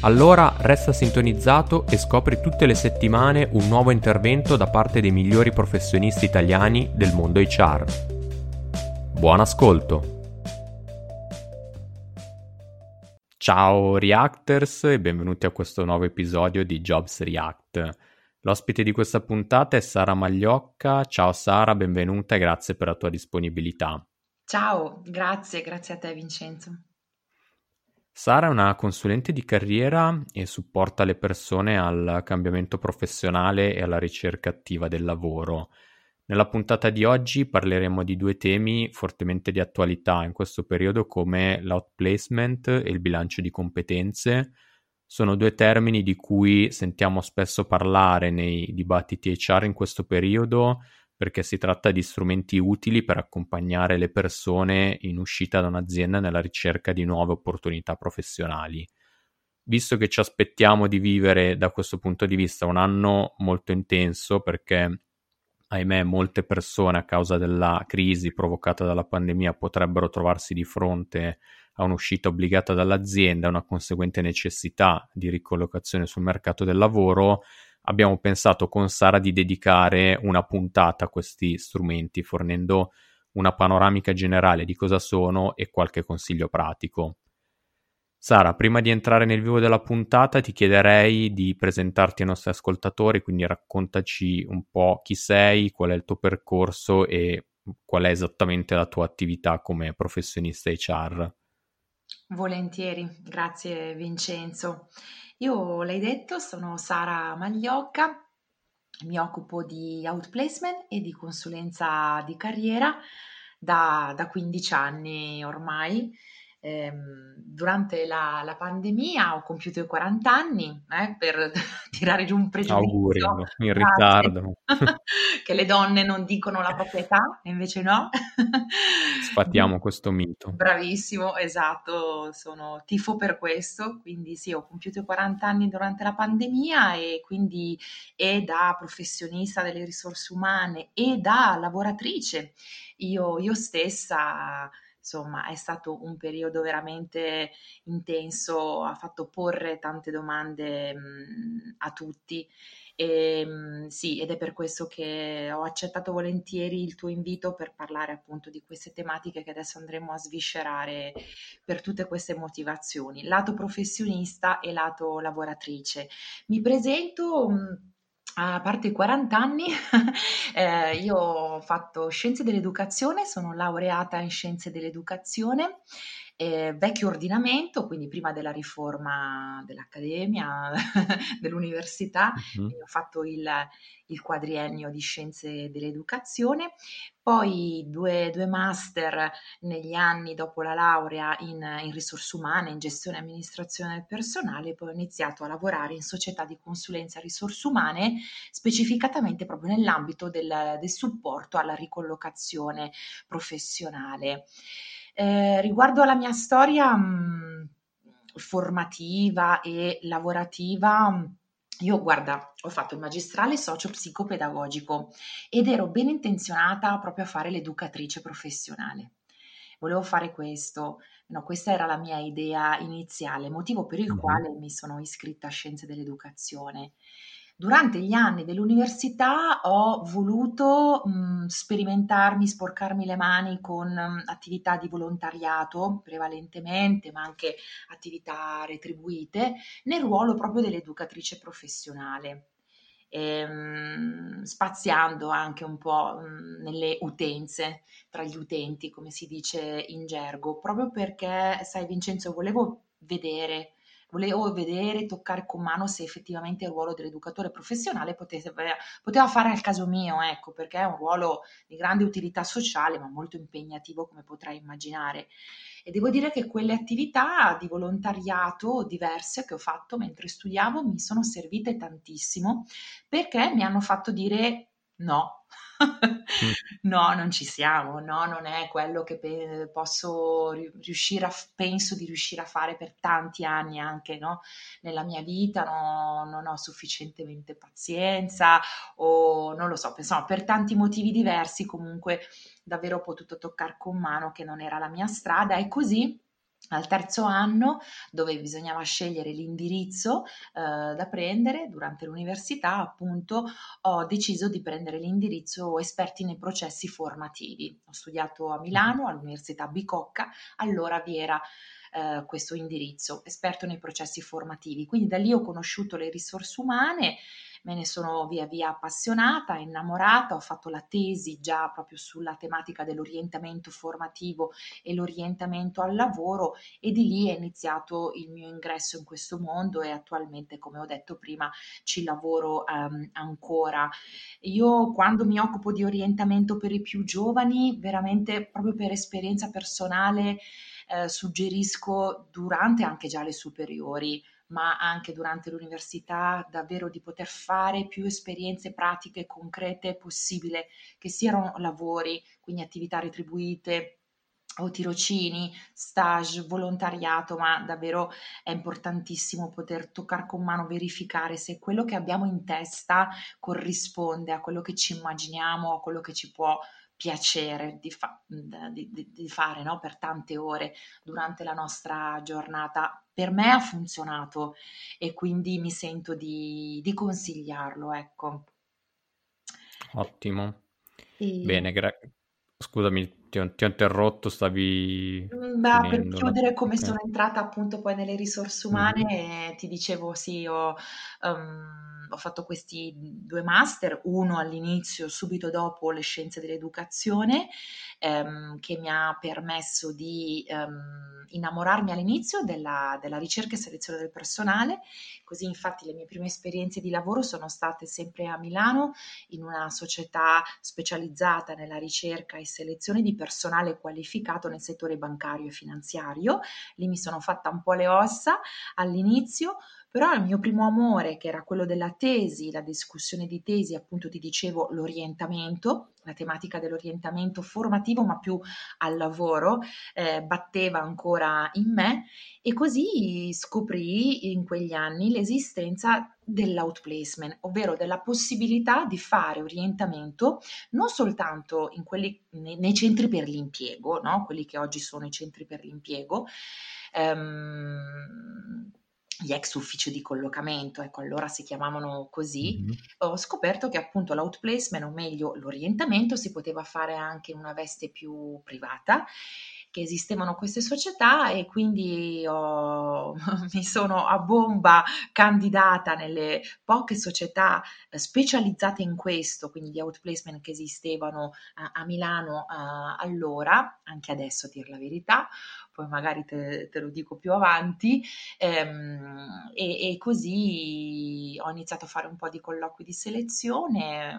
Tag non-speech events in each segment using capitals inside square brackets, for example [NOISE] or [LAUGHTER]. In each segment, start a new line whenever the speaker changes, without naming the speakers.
Allora resta sintonizzato e scopri tutte le settimane un nuovo intervento da parte dei migliori professionisti italiani del mondo HR. Buon ascolto! Ciao Reactors e benvenuti a questo nuovo episodio di Jobs React. L'ospite di questa puntata è Sara Magliocca. Ciao Sara, benvenuta e grazie per la tua disponibilità.
Ciao, grazie, grazie a te Vincenzo.
Sara è una consulente di carriera e supporta le persone al cambiamento professionale e alla ricerca attiva del lavoro. Nella puntata di oggi parleremo di due temi fortemente di attualità in questo periodo come l'outplacement e il bilancio di competenze. Sono due termini di cui sentiamo spesso parlare nei dibattiti HR in questo periodo, perché si tratta di strumenti utili per accompagnare le persone in uscita da un'azienda nella ricerca di nuove opportunità professionali. Visto che ci aspettiamo di vivere da questo punto di vista un anno molto intenso, perché ahimè molte persone a causa della crisi provocata dalla pandemia potrebbero trovarsi di fronte a un'uscita obbligata dall'azienda, una conseguente necessità di ricollocazione sul mercato del lavoro, abbiamo pensato con Sara di dedicare una puntata a questi strumenti, fornendo una panoramica generale di cosa sono e qualche consiglio pratico. Sara, prima di entrare nel vivo della puntata ti chiederei di presentarti ai nostri ascoltatori, quindi raccontaci un po' chi sei, qual è il tuo percorso e qual è esattamente la tua attività come professionista HR.
Volentieri, grazie Vincenzo. Io l'hai detto, sono Sara Magliocca, mi occupo di outplacement e di consulenza di carriera da, da 15 anni ormai durante la, la, pandemia ho compiuto i 40 anni eh, per [LAUGHS] tirare giù un pregiudizio.
Auguri, in ritardo. [LAUGHS]
che le donne non dicono la propria età, e invece no. [LAUGHS]
Sfattiamo questo mito.
Bravissimo, esatto, sono tifo per questo, quindi sì, ho compiuto i 40 anni durante la pandemia e quindi e da professionista delle risorse umane e da lavoratrice io, io stessa insomma è stato un periodo veramente intenso, ha fatto porre tante domande mh, a tutti. E, mh, sì, ed è per questo che ho accettato volentieri il tuo invito per parlare appunto di queste tematiche che adesso andremo a sviscerare per tutte queste motivazioni, lato professionista e lato lavoratrice. Mi presento. Mh, a parte i 40 anni, [LAUGHS] eh, io ho fatto scienze dell'educazione, sono laureata in scienze dell'educazione, eh, vecchio ordinamento, quindi prima della riforma dell'accademia, [LAUGHS] dell'università, mm-hmm. ho fatto il, il, quadriennio di scienze dell'educazione, poi due, due, master negli anni dopo la laurea in, in risorse umane, in gestione e amministrazione del personale, poi ho iniziato a lavorare in società di consulenza risorse umane, specificatamente proprio nell'ambito del, del supporto alla ricollocazione professionale. Eh, riguardo alla mia storia mh, formativa e lavorativa, io guarda, ho fatto il magistrale socio-psicopedagogico ed ero ben intenzionata proprio a fare l'educatrice professionale. Volevo fare questo, no, questa era la mia idea iniziale, motivo per il quale mi sono iscritta a Scienze dell'Educazione. Durante gli anni dell'università ho voluto mh, sperimentarmi, sporcarmi le mani con mh, attività di volontariato prevalentemente, ma anche attività retribuite, nel ruolo proprio dell'educatrice professionale. ehm, spaziando anche un po' mh, nelle utenze, tra gli utenti, come si dice in gergo, proprio perché, sai Vincenzo, volevo vedere volevo vedere, toccare con mano se effettivamente il ruolo dell'educatore professionale potesse, poteva fare al caso mio, ecco, perché è un ruolo di grande utilità sociale, ma molto impegnativo, come potrai immaginare. E devo dire che quelle attività di volontariato diverse che ho fatto mentre studiavo mi sono servite tantissimo perché mi hanno fatto dire no, no, non ci siamo, no, non è quello che pe- posso riuscire a, penso di riuscire a fare per tanti anni anche no? nella mia vita, no, non ho sufficientemente pazienza o non lo so, insomma, per tanti motivi diversi comunque davvero ho potuto toccare con mano che non era la mia strada e così al terzo anno, dove bisognava scegliere l'indirizzo eh, da prendere durante l'università, appunto, ho deciso di prendere l'indirizzo esperti nei processi formativi. Ho studiato a Milano, all'Università Bicocca, allora vi era eh, questo indirizzo, esperto nei processi formativi. Quindi da lì ho conosciuto le risorse umane me ne sono via via appassionata, innamorata, ho fatto la tesi già proprio sulla tematica dell'orientamento formativo e l'orientamento al lavoro e di lì è iniziato il mio ingresso in questo mondo e attualmente, come ho detto prima, ci lavoro um, ancora. Io quando mi occupo di orientamento per i più giovani, veramente proprio per esperienza personale, eh, suggerisco durante anche già le superiori ma anche durante l'università, davvero di poter fare più esperienze pratiche concrete possibile, che siano lavori, quindi attività retribuite o tirocini, stage, volontariato, ma davvero è importantissimo poter toccare con mano, verificare se quello che abbiamo in testa corrisponde a quello che ci immaginiamo, a quello che ci può piacere di, fa- di, di, di fare no? per tante ore durante la nostra giornata. Per me ha funzionato e quindi mi sento di, consigliarlo, ecco.
Ottimo. E... Bene, gra- scusami, ti ho, ti ho, interrotto, stavi...
Mm, beh, per chiudere come okay. sono entrata appunto poi nelle risorse umane, mm-hmm. ti dicevo sì, ho... Um, ho fatto questi due master, uno all'inizio, subito dopo le scienze dell'educazione, ehm, che mi ha permesso di ehm, innamorarmi all'inizio della, della, ricerca e selezione del personale, così infatti le mie prime esperienze di lavoro sono state sempre a Milano in una società specializzata nella ricerca e selezione di personale qualificato nel settore bancario e finanziario. Lì mi sono fatta un po' le ossa all'inizio, però il mio primo amore, che era quello della tesi, la discussione di tesi, appunto ti dicevo l'orientamento, la tematica dell'orientamento formativo, ma più al lavoro, eh, batteva ancora in me e così scoprì in quegli anni l'esistenza dell'outplacement, ovvero della possibilità di fare orientamento non soltanto in quelli, nei, nei centri per l'impiego, no? quelli che oggi sono i centri per l'impiego, ehm, gli ex uffici di collocamento, ecco allora si chiamavano così, mm-hmm. ho scoperto che appunto l'outplacement, o meglio l'orientamento, si poteva fare anche in una veste più privata, che esistevano queste società e quindi ho, [LAUGHS] mi sono a bomba candidata nelle poche società eh, specializzate in questo, quindi di outplacement che esistevano a, a Milano uh, allora, anche adesso a dir la verità, poi magari te, te lo dico più avanti, ehm, e, e, così ho iniziato a fare un po' di colloqui di selezione,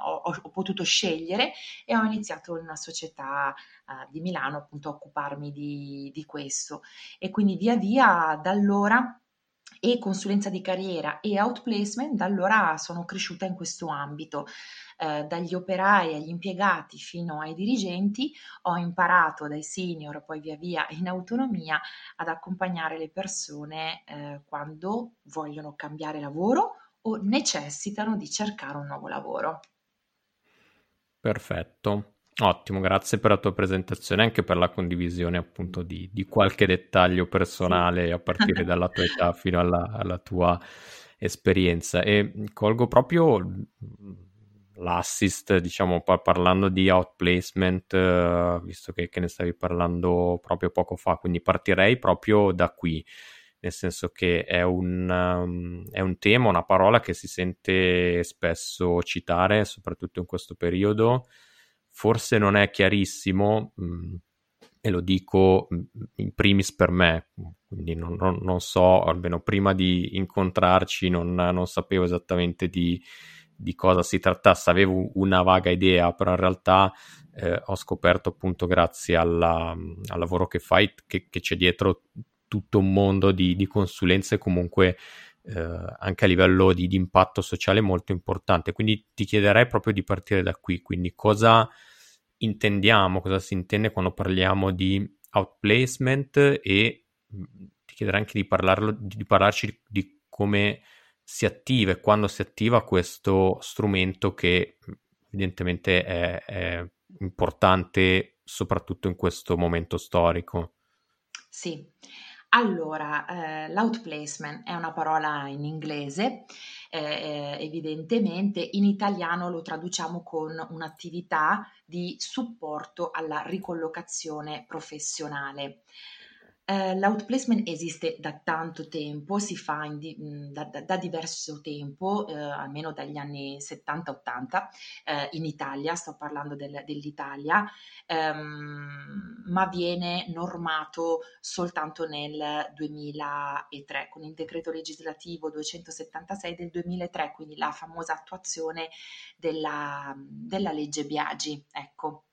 ho, ho potuto scegliere e ho iniziato in una società uh, di Milano appunto a occuparmi di, di questo e quindi via via da allora e consulenza di carriera e outplacement, da allora sono cresciuta in questo ambito. Eh, dagli operai agli impiegati fino ai dirigenti ho imparato dai senior, poi via via in autonomia, ad accompagnare le persone eh, quando vogliono cambiare lavoro o necessitano di cercare un nuovo lavoro.
Perfetto. Ottimo, grazie per la tua presentazione e anche per la condivisione appunto di, di qualche dettaglio personale sì. a partire dalla tua età fino alla, alla, tua esperienza. E colgo proprio l'assist, diciamo, parlando di outplacement, uh, visto che, che, ne stavi parlando proprio poco fa, quindi partirei proprio da qui. nel senso che è un, um, è un tema, una parola che si sente spesso citare, soprattutto in questo periodo. Forse non è chiarissimo, mh, mm, e lo dico mm, in primis per me, quindi non, non, non so, almeno prima di incontrarci non, non sapevo esattamente di, di, cosa si trattasse, avevo una vaga idea, però in realtà eh, ho scoperto appunto grazie alla, al lavoro che fai che, che, c'è dietro tutto un mondo di, di consulenze comunque eh, anche a livello di, di impatto sociale molto importante, quindi ti chiederei proprio di partire da qui, quindi cosa intendiamo, cosa si intende quando parliamo di outplacement e mm, ti chiederei anche di, parlarlo, di parlarci di come si attiva e quando si attiva questo strumento che evidentemente è, è importante soprattutto in questo momento storico.
Sì, allora, eh, l'outplacement è una parola in inglese, eh, evidentemente in italiano lo traduciamo con un'attività di supporto alla ricollocazione professionale. Eh, l'outplacement esiste da tanto tempo, si fa di, da, da, da, diverso tempo, eh, almeno dagli anni 70-80 eh, in Italia, sto parlando del, dell'Italia, ehm, ma viene normato soltanto nel 2003 con il decreto legislativo 276 del 2003, quindi la famosa attuazione della, della legge Biagi. Ecco.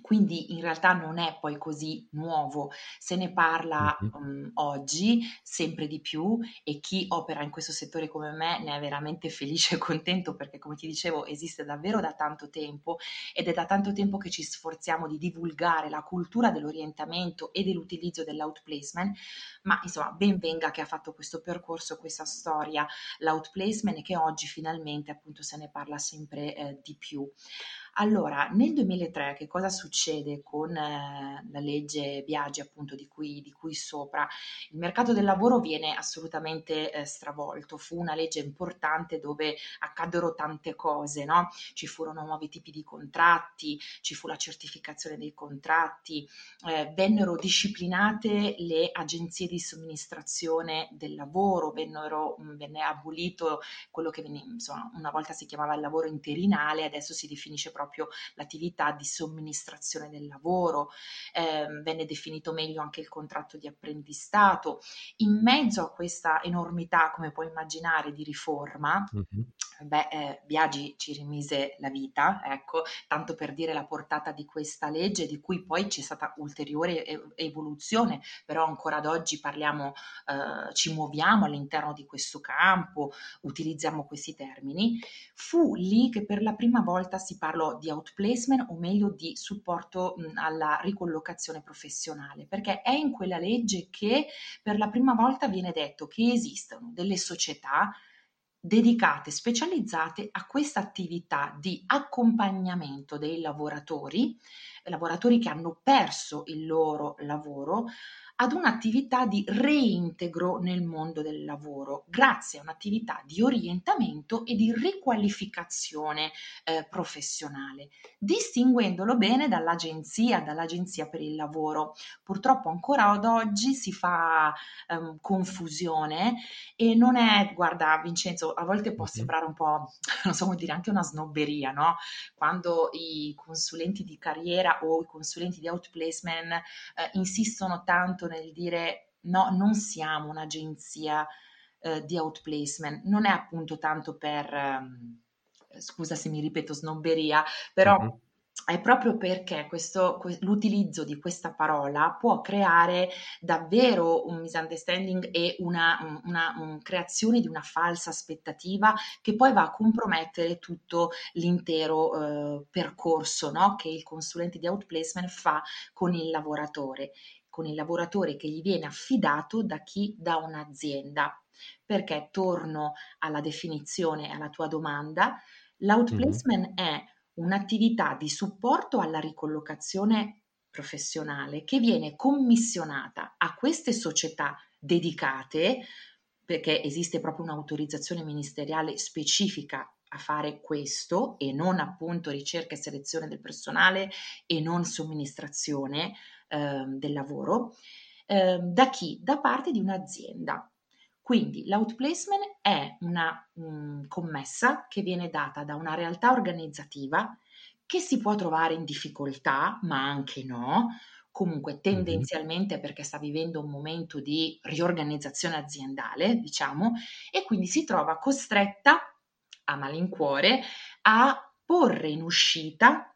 Quindi in realtà non è poi così nuovo, se ne parla um, oggi sempre di più e chi opera in questo settore come me ne è veramente felice e contento perché come ti dicevo esiste davvero da tanto tempo ed è da tanto tempo che ci sforziamo di divulgare la cultura dell'orientamento e dell'utilizzo dell'outplacement, ma insomma ben venga che ha fatto questo percorso, questa storia, l'outplacement e che oggi finalmente appunto se ne parla sempre eh, di più. Allora, nel 2003 che cosa succede con eh, la legge Biagi, appunto, di cui, di cui, sopra? Il mercato del lavoro viene assolutamente eh, stravolto. Fu una legge importante dove accaddero tante cose, no? Ci furono nuovi tipi di contratti, ci fu la certificazione dei contratti, eh, vennero disciplinate le agenzie di somministrazione del lavoro, vennero, mh, venne abolito quello che venne, insomma, una volta si chiamava il lavoro interinale, adesso si definisce proprio proprio l'attività di somministrazione del lavoro, eh, venne definito meglio anche il contratto di apprendistato. In mezzo a questa enormità, come puoi immaginare, di riforma, mm-hmm. Beh, eh, Biagi ci rimise la vita, ecco, tanto per dire la portata di questa legge, di cui poi c'è stata ulteriore evoluzione, però ancora ad oggi parliamo, eh, ci muoviamo all'interno di questo campo, utilizziamo questi termini. Fu lì che per la prima volta si parlò di outplacement o meglio di supporto mh, alla ricollocazione professionale, perché è in quella legge che per la prima volta viene detto che esistono delle società dedicate, specializzate a questa attività di accompagnamento dei lavoratori, lavoratori che hanno perso il loro lavoro, ad un'attività di reintegro nel mondo del lavoro, grazie a un'attività di orientamento e di riqualificazione eh, professionale, distinguendolo bene dall'agenzia, dall'agenzia per il lavoro. Purtroppo ancora ad oggi si fa ehm, confusione e non è, guarda Vincenzo, a volte può sembrare un po', [LAUGHS] non so come dire, anche una snobberia, no? Quando i consulenti di carriera o i consulenti di outplacement eh, insistono tanto nel dire no, non siamo un'agenzia eh, di outplacement, non è appunto tanto per, eh, scusa se mi ripeto snobberia, però... Mm-hmm è proprio perché questo, l'utilizzo di questa parola può creare davvero un misunderstanding e una, una, una, creazione di una falsa aspettativa che poi va a compromettere tutto l'intero eh, percorso no? che il consulente di outplacement fa con il lavoratore con il lavoratore che gli viene affidato da chi? Da un'azienda. Perché torno alla definizione, alla tua domanda, l'outplacement mm-hmm. è un'attività di supporto alla ricollocazione professionale che viene commissionata a queste società dedicate, perché esiste proprio un'autorizzazione ministeriale specifica a fare questo e non appunto ricerca e selezione del personale e non somministrazione eh, del lavoro eh, da chi? Da parte di un'azienda. Quindi l'outplacement è una mh, mm, commessa che viene data da una realtà organizzativa che si può trovare in difficoltà, ma anche no, comunque tendenzialmente perché sta vivendo un momento di riorganizzazione aziendale, diciamo, e quindi si trova costretta a malincuore a porre in uscita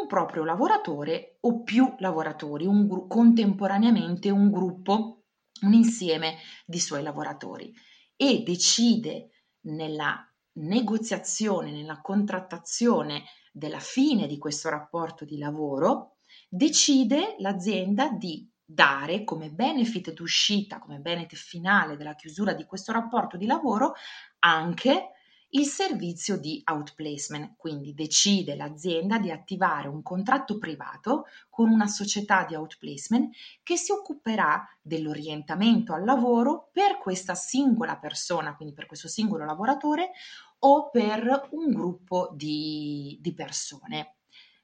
un proprio lavoratore o più lavoratori, un gru- contemporaneamente un gruppo, un insieme di suoi lavoratori e decide nella negoziazione, nella contrattazione della fine di questo rapporto di lavoro, decide l'azienda di dare come benefit d'uscita, come benefit finale della chiusura di questo rapporto di lavoro anche il servizio di outplacement, quindi decide l'azienda di attivare un contratto privato con una società di outplacement che si occuperà dell'orientamento al lavoro per questa singola persona, quindi per questo singolo lavoratore o per un gruppo di, di persone.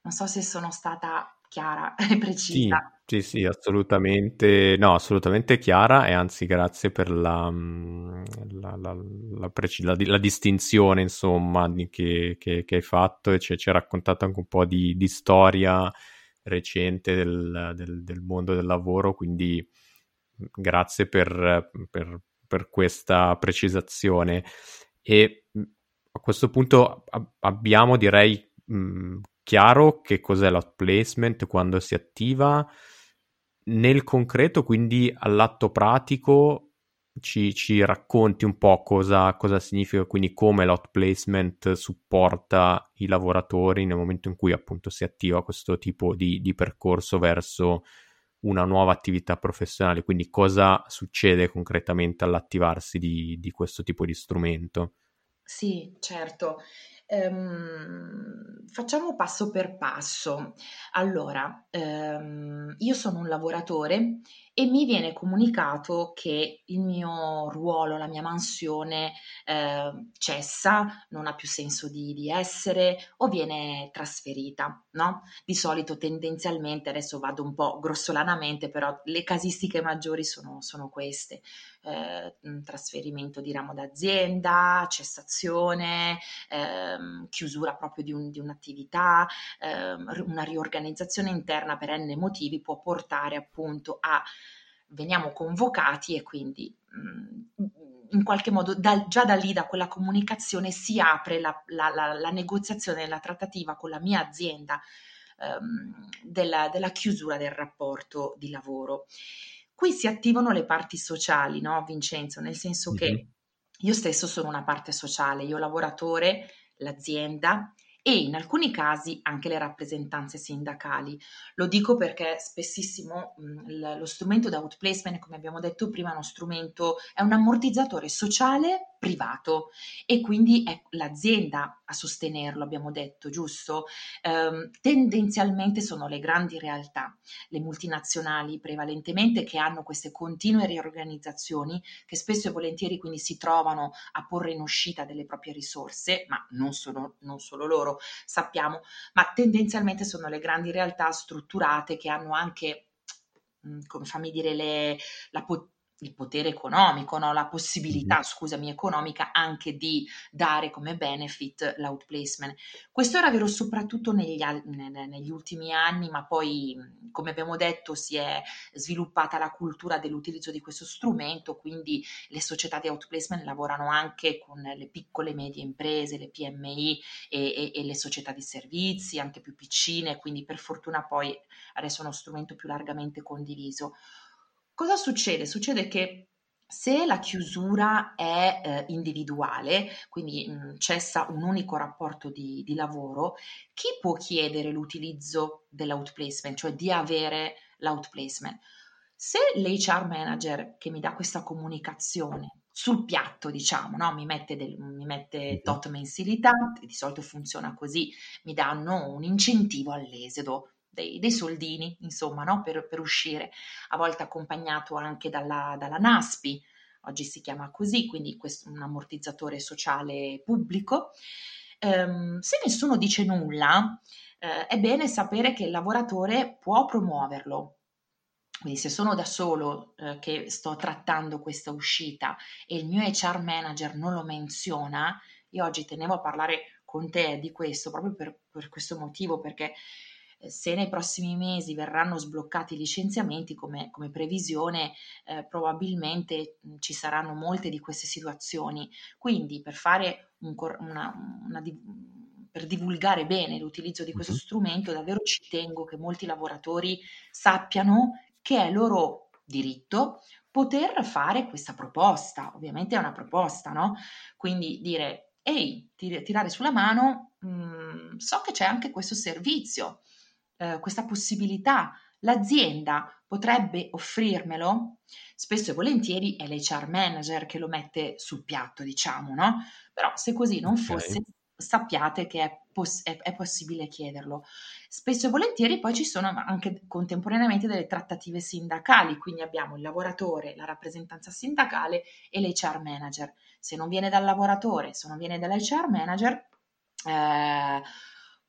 Non so se sono stata chiara [LAUGHS] e precisa.
Sì, sì, sì, assolutamente, no, assolutamente chiara e anzi grazie per la, mm, la, la, la, preci- la distinzione insomma che, che, che, hai fatto e ci, ci hai raccontato anche un po' di, di storia recente del, del, del, mondo del lavoro, quindi mm, grazie per, per, per questa precisazione. E mm, a questo punto abbiamo, direi, mh, chiaro che cos'è l'outplacement, quando si attiva. Nel concreto, quindi all'atto pratico, ci, ci racconti un po' cosa, cosa significa, quindi come l'outplacement supporta i lavoratori nel momento in cui appunto si attiva questo tipo di, di percorso verso una nuova attività professionale, quindi cosa succede concretamente all'attivarsi di, di questo tipo di strumento.
Sì, certo. Ehm, facciamo passo per passo. Allora, ehm, io sono un lavoratore e mi viene comunicato che il mio ruolo, la mia mansione eh, cessa, non ha più senso di, di, essere o viene trasferita, no? Di solito tendenzialmente, adesso vado un po' grossolanamente, però le casistiche maggiori sono, sono queste. Eh, trasferimento di ramo d'azienda, cessazione, ehm, chiusura proprio di, un, di un'attività, ehm, una riorganizzazione interna per n motivi può portare appunto a veniamo convocati e quindi mm, in qualche modo da, già da lì, da quella comunicazione, si apre la, la, la, la negoziazione, la trattativa con la mia azienda ehm, della, della, chiusura del rapporto di lavoro. Qui si attivano le parti sociali, no Vincenzo? Nel senso mm-hmm. che io stesso sono una parte sociale, io lavoratore, l'azienda e in alcuni casi anche le rappresentanze sindacali. Lo dico perché spessissimo mh, lo strumento da outplacement, come abbiamo detto prima, è uno strumento, è un ammortizzatore sociale privato e quindi è l'azienda a sostenerlo, abbiamo detto, giusto? Eh, tendenzialmente sono le grandi realtà, le multinazionali prevalentemente che hanno queste continue riorganizzazioni che spesso e volentieri quindi si trovano a porre in uscita delle proprie risorse, ma non solo, non solo loro, sappiamo, ma tendenzialmente sono le grandi realtà strutturate che hanno anche come fammi dire, le, la, potenza il potere economico, no? la possibilità, scusami, economica anche di dare come benefit l'outplacement. Questo era vero soprattutto negli, negli, ultimi anni, ma poi, come abbiamo detto, si è sviluppata la cultura dell'utilizzo di questo strumento, quindi le società di outplacement lavorano anche con le piccole e medie imprese, le PMI e, e, e le società di servizi, anche più piccine, quindi per fortuna poi adesso è uno strumento più largamente condiviso. Cosa succede? Succede che se la chiusura è eh, individuale, quindi mh, mm, cessa un unico rapporto di, di, lavoro, chi può chiedere l'utilizzo dell'outplacement, cioè di avere l'outplacement? Se l'HR manager che mi dà questa comunicazione sul piatto, diciamo, no? mi mette, del, mi mette tot mensilità, di solito funziona così, mi danno un incentivo all'esodo, dei, dei soldini, insomma, no? per, per, uscire, a volte accompagnato anche dalla, dalla NASPI, oggi si chiama così, quindi questo, un ammortizzatore sociale pubblico. Um, se nessuno dice nulla, eh, è bene sapere che il lavoratore può promuoverlo, Quindi se sono da solo eh, che sto trattando questa uscita e il mio HR manager non lo menziona, io oggi tenevo a parlare con te di questo proprio per, per questo motivo, perché se nei prossimi mesi verranno sbloccati i licenziamenti come, come previsione, eh, probabilmente ci saranno molte di queste situazioni. Quindi per fare un, una, una, per divulgare bene l'utilizzo di questo strumento, davvero ci tengo che molti lavoratori sappiano che è loro diritto poter fare questa proposta. Ovviamente è una proposta, no? Quindi dire, ehi, tirare sulla mano, mh, mm, so che c'è anche questo servizio, eh, questa possibilità. L'azienda potrebbe offrirmelo? Spesso e volentieri è l'HR manager che lo mette sul piatto, diciamo, no? Però se così non okay. fosse, sappiate che è, poss- è, è, possibile chiederlo. Spesso e volentieri poi ci sono anche contemporaneamente delle trattative sindacali, quindi abbiamo il lavoratore, la rappresentanza sindacale e l'HR manager. Se non viene dal lavoratore, se non viene dall'HR manager, eh,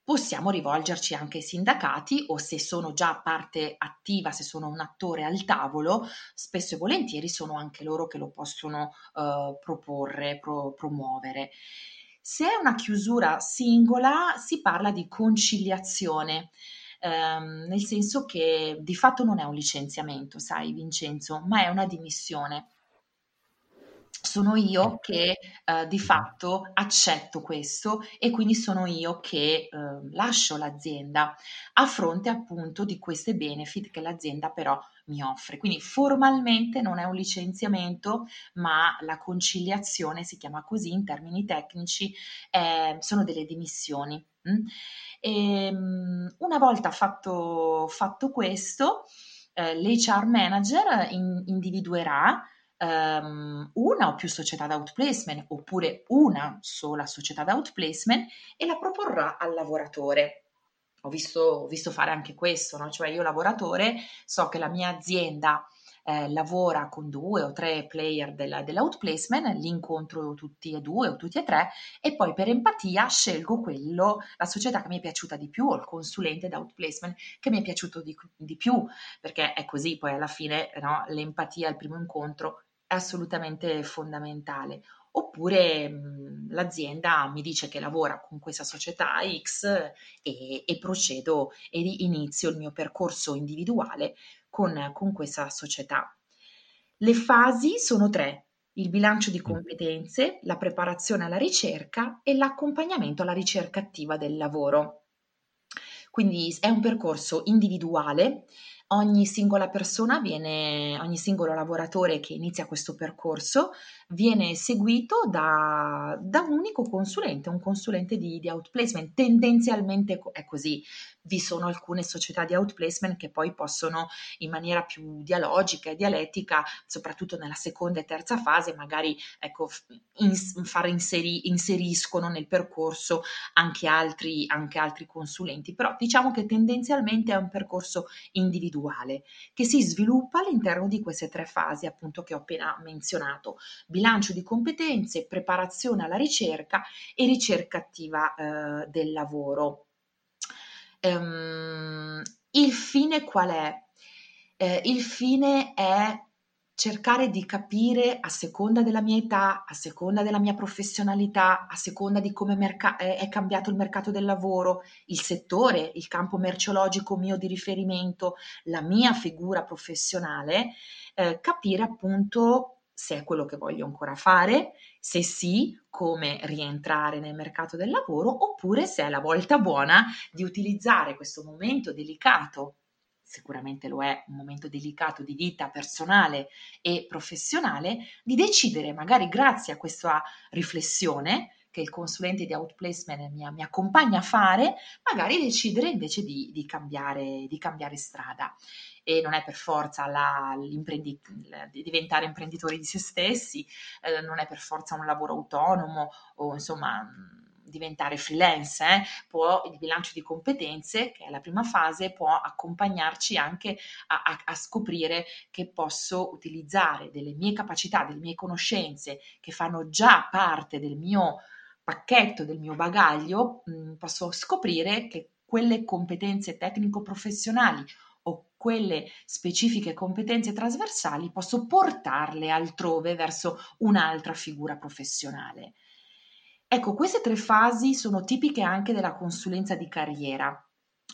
possiamo rivolgerci anche ai sindacati o se sono già parte attiva, se sono un attore al tavolo, spesso e volentieri sono anche loro che lo possono eh, proporre, pro- promuovere. Se è una chiusura singola, si parla di conciliazione. Ehm, nel senso che di fatto non è un licenziamento, sai Vincenzo, ma è una dimissione sono io che eh, di fatto accetto questo e quindi sono io che eh, lascio l'azienda a fronte appunto di queste benefit che l'azienda però mi offre. Quindi formalmente non è un licenziamento, ma la conciliazione si chiama così in termini tecnici, eh, sono delle dimissioni. Mm? E, ehm, una volta fatto, fatto questo, eh, l'HR manager in, individuerà um, una o più società d'outplacement oppure una sola società d'outplacement e la proporrà al lavoratore. Ho visto, ho visto fare anche questo, no? cioè io lavoratore so che la mia azienda eh, lavora con due o tre player della, dell'outplacement, li incontro tutti e due o tutti e tre e poi per empatia scelgo quello, la società che mi è piaciuta di più o il consulente d'outplacement che mi è piaciuto di, di più, perché è così poi alla fine no? l'empatia al primo incontro è assolutamente fondamentale. Oppure mh, l'azienda mi dice che lavora con questa società X e, e procedo e inizio il mio percorso individuale con, con questa società. Le fasi sono tre, il bilancio di competenze, la preparazione alla ricerca e l'accompagnamento alla ricerca attiva del lavoro. Quindi è un percorso individuale ogni singola persona viene, ogni singolo lavoratore che inizia questo percorso viene seguito da, da un unico consulente, un consulente di, di outplacement. Tendenzialmente è così. Vi sono alcune società di outplacement che poi possono in maniera più dialogica e dialettica, soprattutto nella seconda e terza fase, magari ecco, in, inseri, inseriscono nel percorso anche altri, anche altri consulenti. Però diciamo che tendenzialmente è un percorso individuale che si sviluppa all'interno di queste tre fasi appunto che ho appena menzionato bilancio di competenze, preparazione alla ricerca e ricerca attiva eh, del lavoro. Um, il fine qual è? Eh, il fine è cercare di capire a seconda della mia età, a seconda della mia professionalità, a seconda di come merca- è cambiato il mercato del lavoro, il settore, il campo merceologico mio di riferimento, la mia figura professionale, eh, capire appunto se è quello che voglio ancora fare, se sì, come rientrare nel mercato del lavoro, oppure se è la volta buona di utilizzare questo momento delicato sicuramente lo è un momento delicato di vita personale e professionale, di decidere magari grazie a questa riflessione che il consulente di outplacement mi, mi accompagna a fare, magari decidere invece di, di, cambiare, di cambiare strada. E non è per forza la, di diventare imprenditori di se stessi, eh, non è per forza un lavoro autonomo o insomma diventare freelance, eh? può il bilancio di competenze, che è la prima fase, può accompagnarci anche a, a, a, scoprire che posso utilizzare delle mie capacità, delle mie conoscenze che fanno già parte del mio pacchetto, del mio bagaglio, mh, posso scoprire che quelle competenze tecnico-professionali o quelle specifiche competenze trasversali posso portarle altrove verso un'altra figura professionale. Ecco, queste tre fasi sono tipiche anche della consulenza di carriera.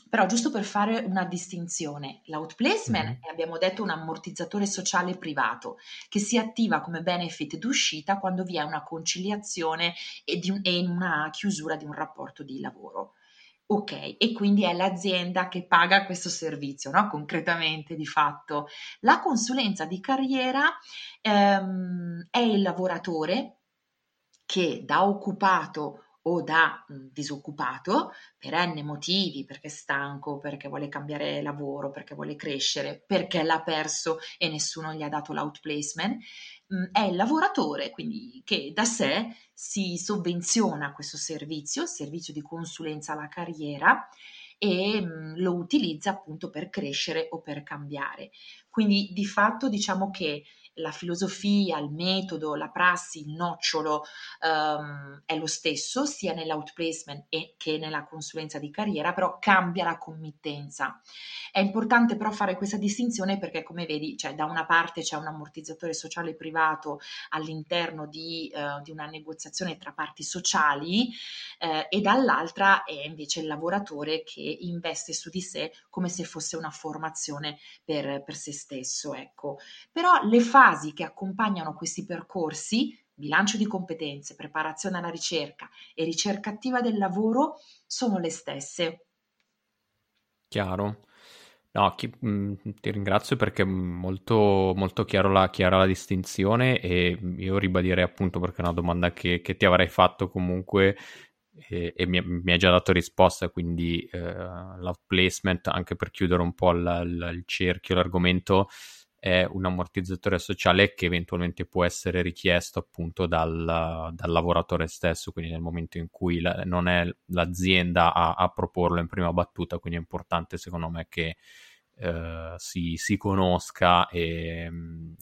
Però giusto per fare una distinzione, l'outplacement mm-hmm. è, abbiamo detto, un ammortizzatore sociale privato che si attiva come benefit d'uscita quando vi è una conciliazione e, un, e una chiusura di un rapporto di lavoro. Ok, e quindi è l'azienda che paga questo servizio, no? concretamente di fatto. La consulenza di carriera ehm, è il lavoratore che da occupato o da disoccupato per n motivi, perché è stanco, perché vuole cambiare lavoro, perché vuole crescere, perché l'ha perso e nessuno gli ha dato l'outplacement, è il lavoratore quindi che da sé si sovvenziona questo servizio, servizio di consulenza alla carriera e lo utilizza appunto per crescere o per cambiare. Quindi di fatto diciamo che la filosofia, il metodo, la prassi, il nocciolo um, è lo stesso sia nell'outplacement che nella consulenza di carriera, però cambia la committenza. È importante però fare questa distinzione perché come vedi, cioè, da una parte c'è un ammortizzatore sociale privato all'interno di, uh, di una negoziazione tra parti sociali uh, e dall'altra è invece il lavoratore che investe su di sé come se fosse una formazione per, per se stesso. Ecco. Però le fasi fasi che accompagnano questi percorsi, bilancio di competenze, preparazione alla ricerca e ricerca attiva del lavoro, sono le stesse.
Chiaro. No, chi, mh, mm, ti ringrazio perché è molto, molto chiaro la, chiara la distinzione e io ribadirei appunto perché è una domanda che, che ti avrei fatto comunque e, e mi, mi, hai già dato risposta, quindi eh, l'outplacement, anche per chiudere un po' la, la, il cerchio, l'argomento, è un ammortizzatore sociale che eventualmente può essere richiesto appunto dal, dal lavoratore stesso, quindi nel momento in cui la, non è l'azienda a, a, proporlo in prima battuta, quindi è importante secondo me che eh, si, si, conosca e mm,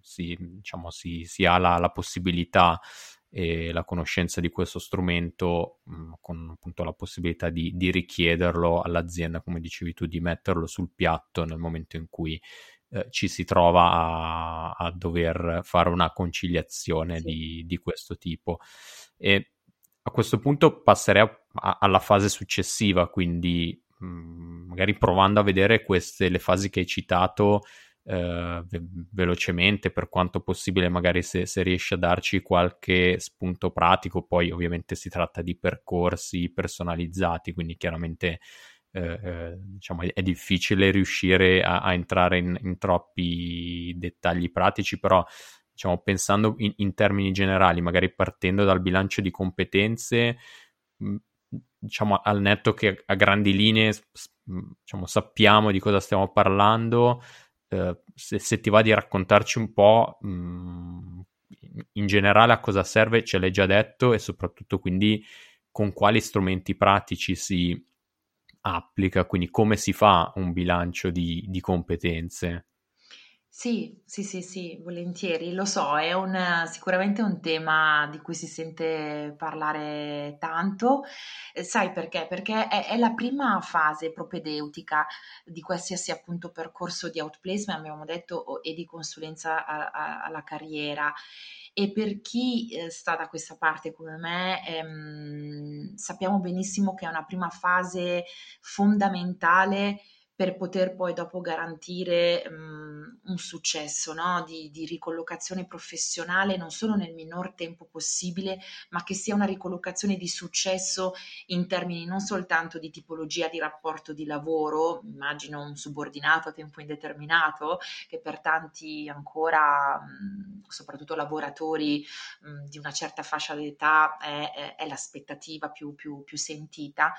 si, diciamo, si, si ha la, la possibilità e la conoscenza di questo strumento mm, con appunto la possibilità di, di, richiederlo all'azienda, come dicevi tu, di metterlo sul piatto nel momento in cui eh, ci si trova a, a, dover fare una conciliazione sì. di, di, questo tipo. E a questo punto passerei a, a, alla fase successiva, quindi mh, mm, magari provando a vedere queste, le fasi che hai citato eh, ve- velocemente per quanto possibile, magari se, se riesci a darci qualche spunto pratico, poi ovviamente si tratta di percorsi personalizzati, quindi chiaramente eh, eh, diciamo, è, difficile riuscire a, a entrare in, in, troppi dettagli pratici, però diciamo, pensando in, in, termini generali, magari partendo dal bilancio di competenze, mh, diciamo al netto che a grandi linee diciamo, sappiamo di cosa stiamo parlando, eh, se, se, ti va di raccontarci un po' mh, in generale a cosa serve, ce l'hai già detto e soprattutto quindi con quali strumenti pratici si, applica, quindi come si fa un bilancio di, di competenze?
Sì, sì, sì, sì, volentieri. Lo so, è un, sicuramente un tema di cui si sente parlare tanto. Eh, sai perché? Perché è, è la prima fase propedeutica di qualsiasi appunto percorso di outplacement, abbiamo detto, e di consulenza a- a- alla carriera. E per chi eh, sta da questa parte come me, ehm, sappiamo benissimo che è una prima fase fondamentale per poter poi dopo garantire um, un successo no? di, di, ricollocazione professionale non solo nel minor tempo possibile, ma che sia una ricollocazione di successo in termini non soltanto di tipologia di rapporto di lavoro, immagino un subordinato a tempo indeterminato, che per tanti ancora, um, soprattutto lavoratori um, di una certa fascia d'età, è, è, è l'aspettativa più, più, più sentita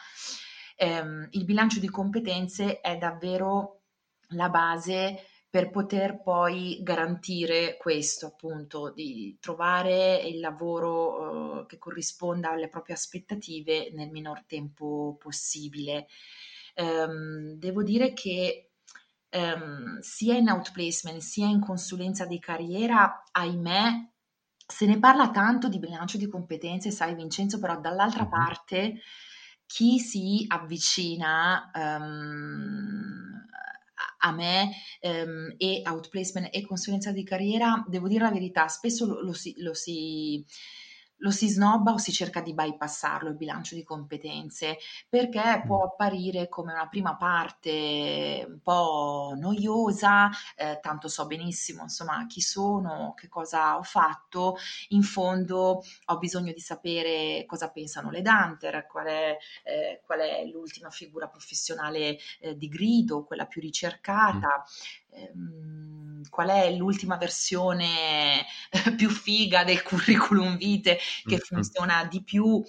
ehm, il bilancio di competenze è davvero la base per poter poi garantire questo, appunto, di trovare il lavoro eh, che corrisponda alle proprie aspettative nel minor tempo possibile. Um, devo dire che um, sia in outplacement sia in consulenza di carriera, ahimè, se ne parla tanto di bilancio di competenze, sai Vincenzo, però dall'altra parte chi si avvicina um, a me ehm, e outplacement e consulenza di carriera, devo dire la verità, spesso lo, lo si, lo si lo si snobba o si cerca di bypassarlo il bilancio di competenze perché può apparire come una prima parte un po' noiosa, eh, tanto so benissimo insomma chi sono, che cosa ho fatto, in fondo ho bisogno di sapere cosa pensano le Danter, qual è, eh, qual è l'ultima figura professionale eh, di grido, quella più ricercata. Mm qual è l'ultima versione eh, più figa del curriculum vitae che mm-hmm. funziona di più.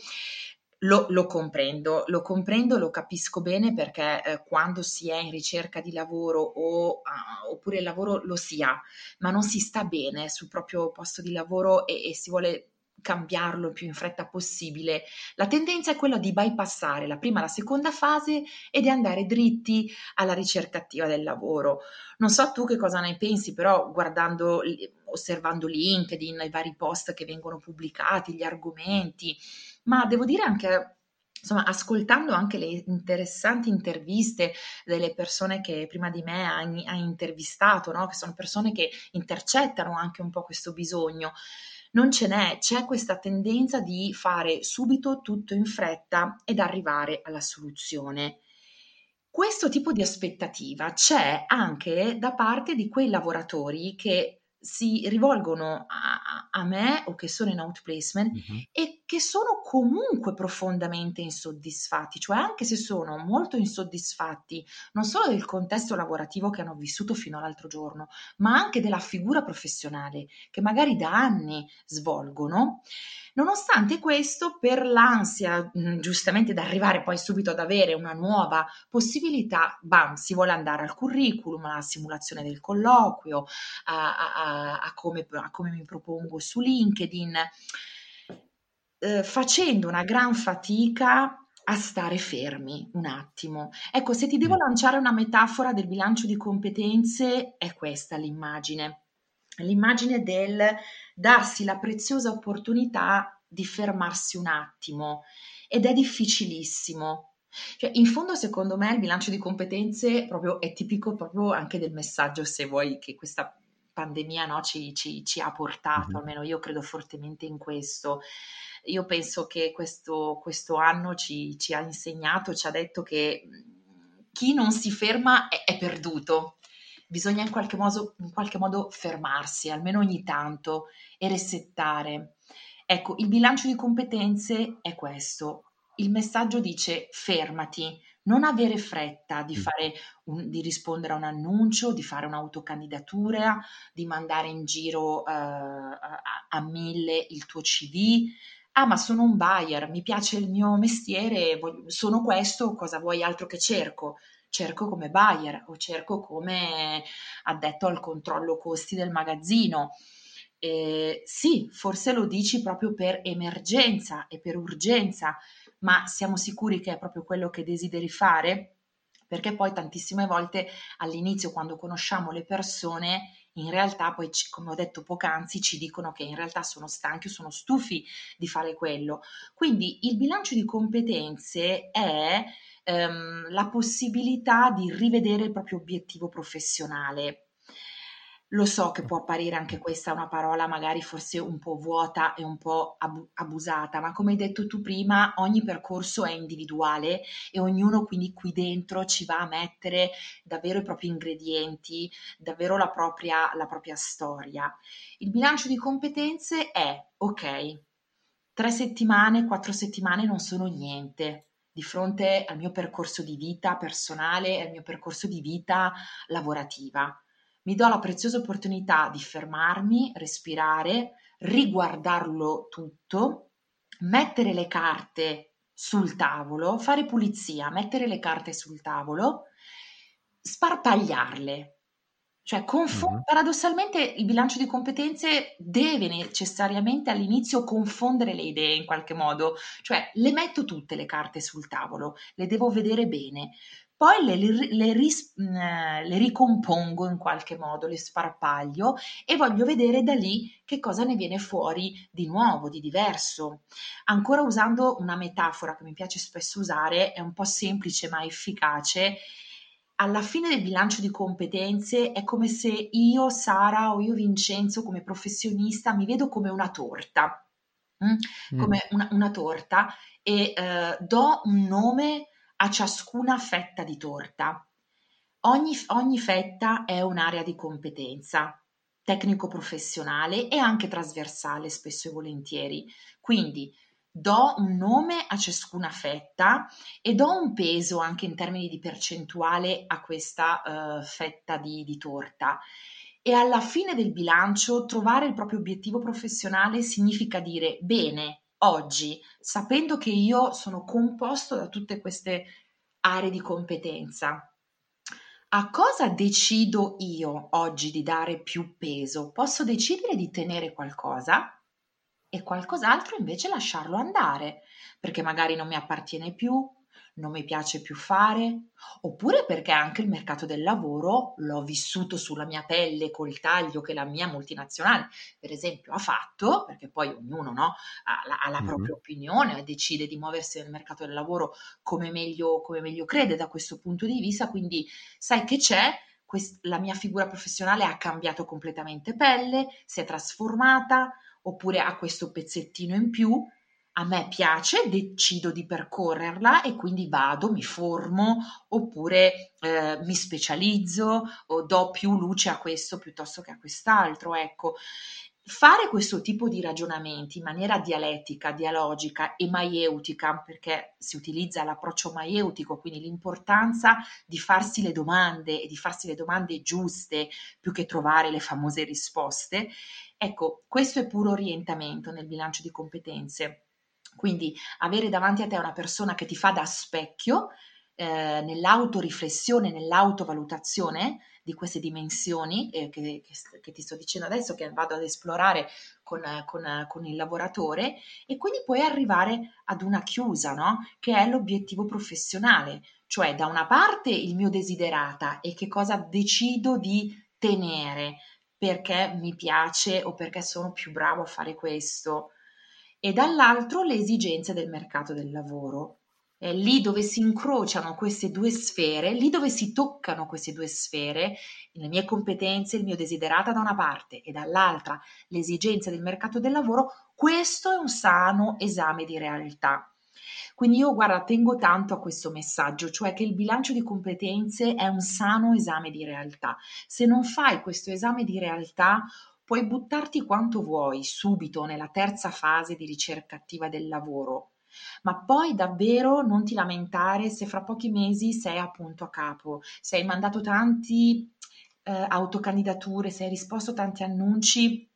Lo, lo, comprendo, lo comprendo, lo capisco bene perché eh, quando si è in ricerca di lavoro o, uh, oppure il lavoro lo si ha, ma non si sta bene sul proprio posto di lavoro e, e si vuole cambiarlo il più in fretta possibile. La tendenza è quella di bypassare la prima e la seconda fase e di andare dritti alla ricerca attiva del lavoro. Non so tu che cosa ne pensi, però guardando, osservando LinkedIn, i vari post che vengono pubblicati, gli argomenti, ma devo dire anche insomma, ascoltando anche le interessanti interviste delle persone che prima di me ha, ha intervistato, no? che sono persone che intercettano anche un po' questo bisogno non ce n'è, c'è questa tendenza di fare subito tutto in fretta ed arrivare alla soluzione. Questo tipo di aspettativa c'è anche da parte di quei lavoratori che si rivolgono a, a, me o che sono in outplacement uh-huh. e che sono comunque profondamente insoddisfatti, cioè anche se sono molto insoddisfatti non solo del contesto lavorativo che hanno vissuto fino all'altro giorno, ma anche della figura professionale che magari da anni svolgono, Nonostante questo, per l'ansia, mm, giustamente da arrivare poi subito ad avere una nuova possibilità, bam, si vuole andare al curriculum, alla simulazione del colloquio, a, a, a, come, a come, mi propongo su LinkedIn, eh, facendo una gran fatica a stare fermi un attimo. Ecco, se ti devo mm. lanciare una metafora del bilancio di competenze, è questa l'immagine. L'immagine del darsi la preziosa opportunità di fermarsi un attimo ed è difficilissimo. Cioè, in fondo, secondo me, il bilancio di competenze proprio è tipico proprio anche del messaggio, se vuoi, che questa pandemia no, ci, ci, ci, ha portato, almeno io credo fortemente in questo. Io penso che questo, questo anno ci, ci, ha insegnato, ci ha detto che chi non si ferma è, è perduto bisogna in qualche, modo, in qualche modo fermarsi, almeno ogni tanto, e resettare. Ecco, il bilancio di competenze è questo. Il messaggio dice fermati, non avere fretta di, mm. un, di rispondere a un annuncio, di fare un'autocandidatura, di mandare in giro uh, a, a, mille il tuo CV. Ah, ma sono un buyer, mi piace il mio mestiere, voglio, sono questo, cosa vuoi altro che cerco? cerco come buyer o cerco come addetto al controllo costi del magazzino. Eh, sì, forse lo dici proprio per emergenza e per urgenza, ma siamo sicuri che è proprio quello che desideri fare? Perché poi tantissime volte all'inizio, quando conosciamo le persone, in realtà poi, come ho detto poc'anzi, ci dicono che in realtà sono stanchi o sono stufi di fare quello. Quindi il bilancio di competenze è ehm, la possibilità di rivedere il proprio obiettivo professionale. Lo so che può apparire anche questa una parola magari forse un po' vuota e un po' abu- abusata, ma come hai detto tu prima, ogni percorso è individuale e ognuno quindi qui dentro ci va a mettere davvero i propri ingredienti, davvero la propria, la propria storia. Il bilancio di competenze è, ok, tre settimane, quattro settimane non sono niente, di fronte al mio percorso di vita personale e al mio percorso di vita lavorativa. Mi do la preziosa opportunità di fermarmi, respirare, riguardarlo tutto, mettere le carte sul tavolo, fare pulizia, mettere le carte sul tavolo, sparpagliarle, cioè, confo- mm-hmm. paradossalmente il bilancio di competenze deve necessariamente all'inizio confondere le idee in qualche modo, cioè le metto tutte le carte sul tavolo, le devo vedere bene, poi le, le, le, ris- le ricompongo in qualche modo, le sparpaglio e voglio vedere da lì che cosa ne viene fuori di nuovo, di diverso. Ancora usando una metafora che mi piace spesso usare, è un po' semplice ma efficace alla fine del bilancio di competenze è come se io, Sara o io, Vincenzo, come professionista, mi vedo come una torta, mm? mm. come una, una, torta e eh, do un nome a ciascuna fetta di torta. Ogni, ogni fetta è un'area di competenza tecnico-professionale e anche trasversale, spesso e volentieri. Quindi do un nome a ciascuna fetta e do un peso anche in termini di percentuale a questa uh, fetta di, di torta. E alla fine del bilancio trovare il proprio obiettivo professionale significa dire bene, oggi, sapendo che io sono composto da tutte queste aree di competenza, a cosa decido io oggi di dare più peso? Posso decidere di tenere qualcosa e qualcos'altro invece lasciarlo andare, perché magari non mi appartiene più, non mi piace più fare, oppure perché anche il mercato del lavoro l'ho vissuto sulla mia pelle col taglio che la mia multinazionale, per esempio, ha fatto, perché poi ognuno no, ha, la, ha la mm-hmm. propria opinione decide di muoversi nel mercato del lavoro come meglio, come meglio crede da questo punto di vista, quindi sai che c'è, la mia figura professionale ha cambiato completamente pelle, si è trasformata, oppure ha questo pezzettino in più, a me piace, decido di percorrerla e quindi vado, mi formo oppure eh, mi specializzo o do più luce a questo piuttosto che a quest'altro. Ecco, fare questo tipo di ragionamenti in maniera dialettica, dialogica e maieutica, perché si utilizza l'approccio maieutico, quindi l'importanza di farsi le domande e di farsi le domande giuste più che trovare le famose risposte, Ecco, questo è puro orientamento nel bilancio di competenze. Quindi avere davanti a te una persona che ti fa da specchio eh, nell'autoriflessione, nell'autovalutazione di queste dimensioni eh, che, che, che, ti sto dicendo adesso, che vado ad esplorare con, con, con, il lavoratore e quindi puoi arrivare ad una chiusa, no? che è l'obiettivo professionale, cioè da una parte il mio desiderata e che cosa decido di tenere, perché mi piace o perché sono più bravo a fare questo e dall'altro le esigenze del mercato del lavoro. È lì dove si incrociano queste due sfere, lì dove si toccano queste due sfere, le mie competenze, il mio desiderata da una parte e dall'altra le esigenze del mercato del lavoro, questo è un sano esame di realtà. Quindi io guarda, tengo tanto a questo messaggio, cioè che il bilancio di competenze è un sano esame di realtà. Se non fai questo esame di realtà, puoi buttarti quanto vuoi subito nella terza fase di ricerca attiva del lavoro, ma poi davvero non ti lamentare se fra pochi mesi sei appunto a capo, se hai mandato tanti eh, autocandidature, se hai risposto tanti annunci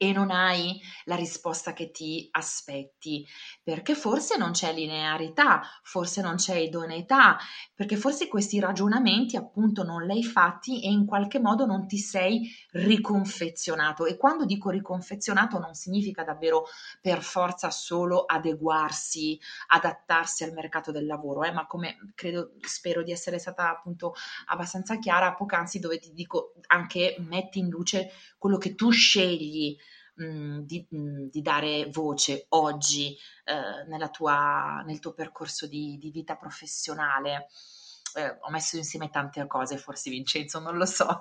e non hai la risposta che ti aspetti, perché forse non c'è linearità, forse non c'è idoneità, perché forse questi ragionamenti appunto non li hai fatti e in qualche modo non ti sei riconfezionato. E quando dico riconfezionato non significa davvero per forza solo adeguarsi, adattarsi al mercato del lavoro, eh, ma come credo, spero di essere stata appunto abbastanza chiara poc'anzi dove ti dico anche metti in luce quello che tu scegli mh, di, mh, di, dare voce oggi eh, tua, nel tuo percorso di, di vita professionale. Eh, ho messo insieme tante cose, forse Vincenzo, non lo so.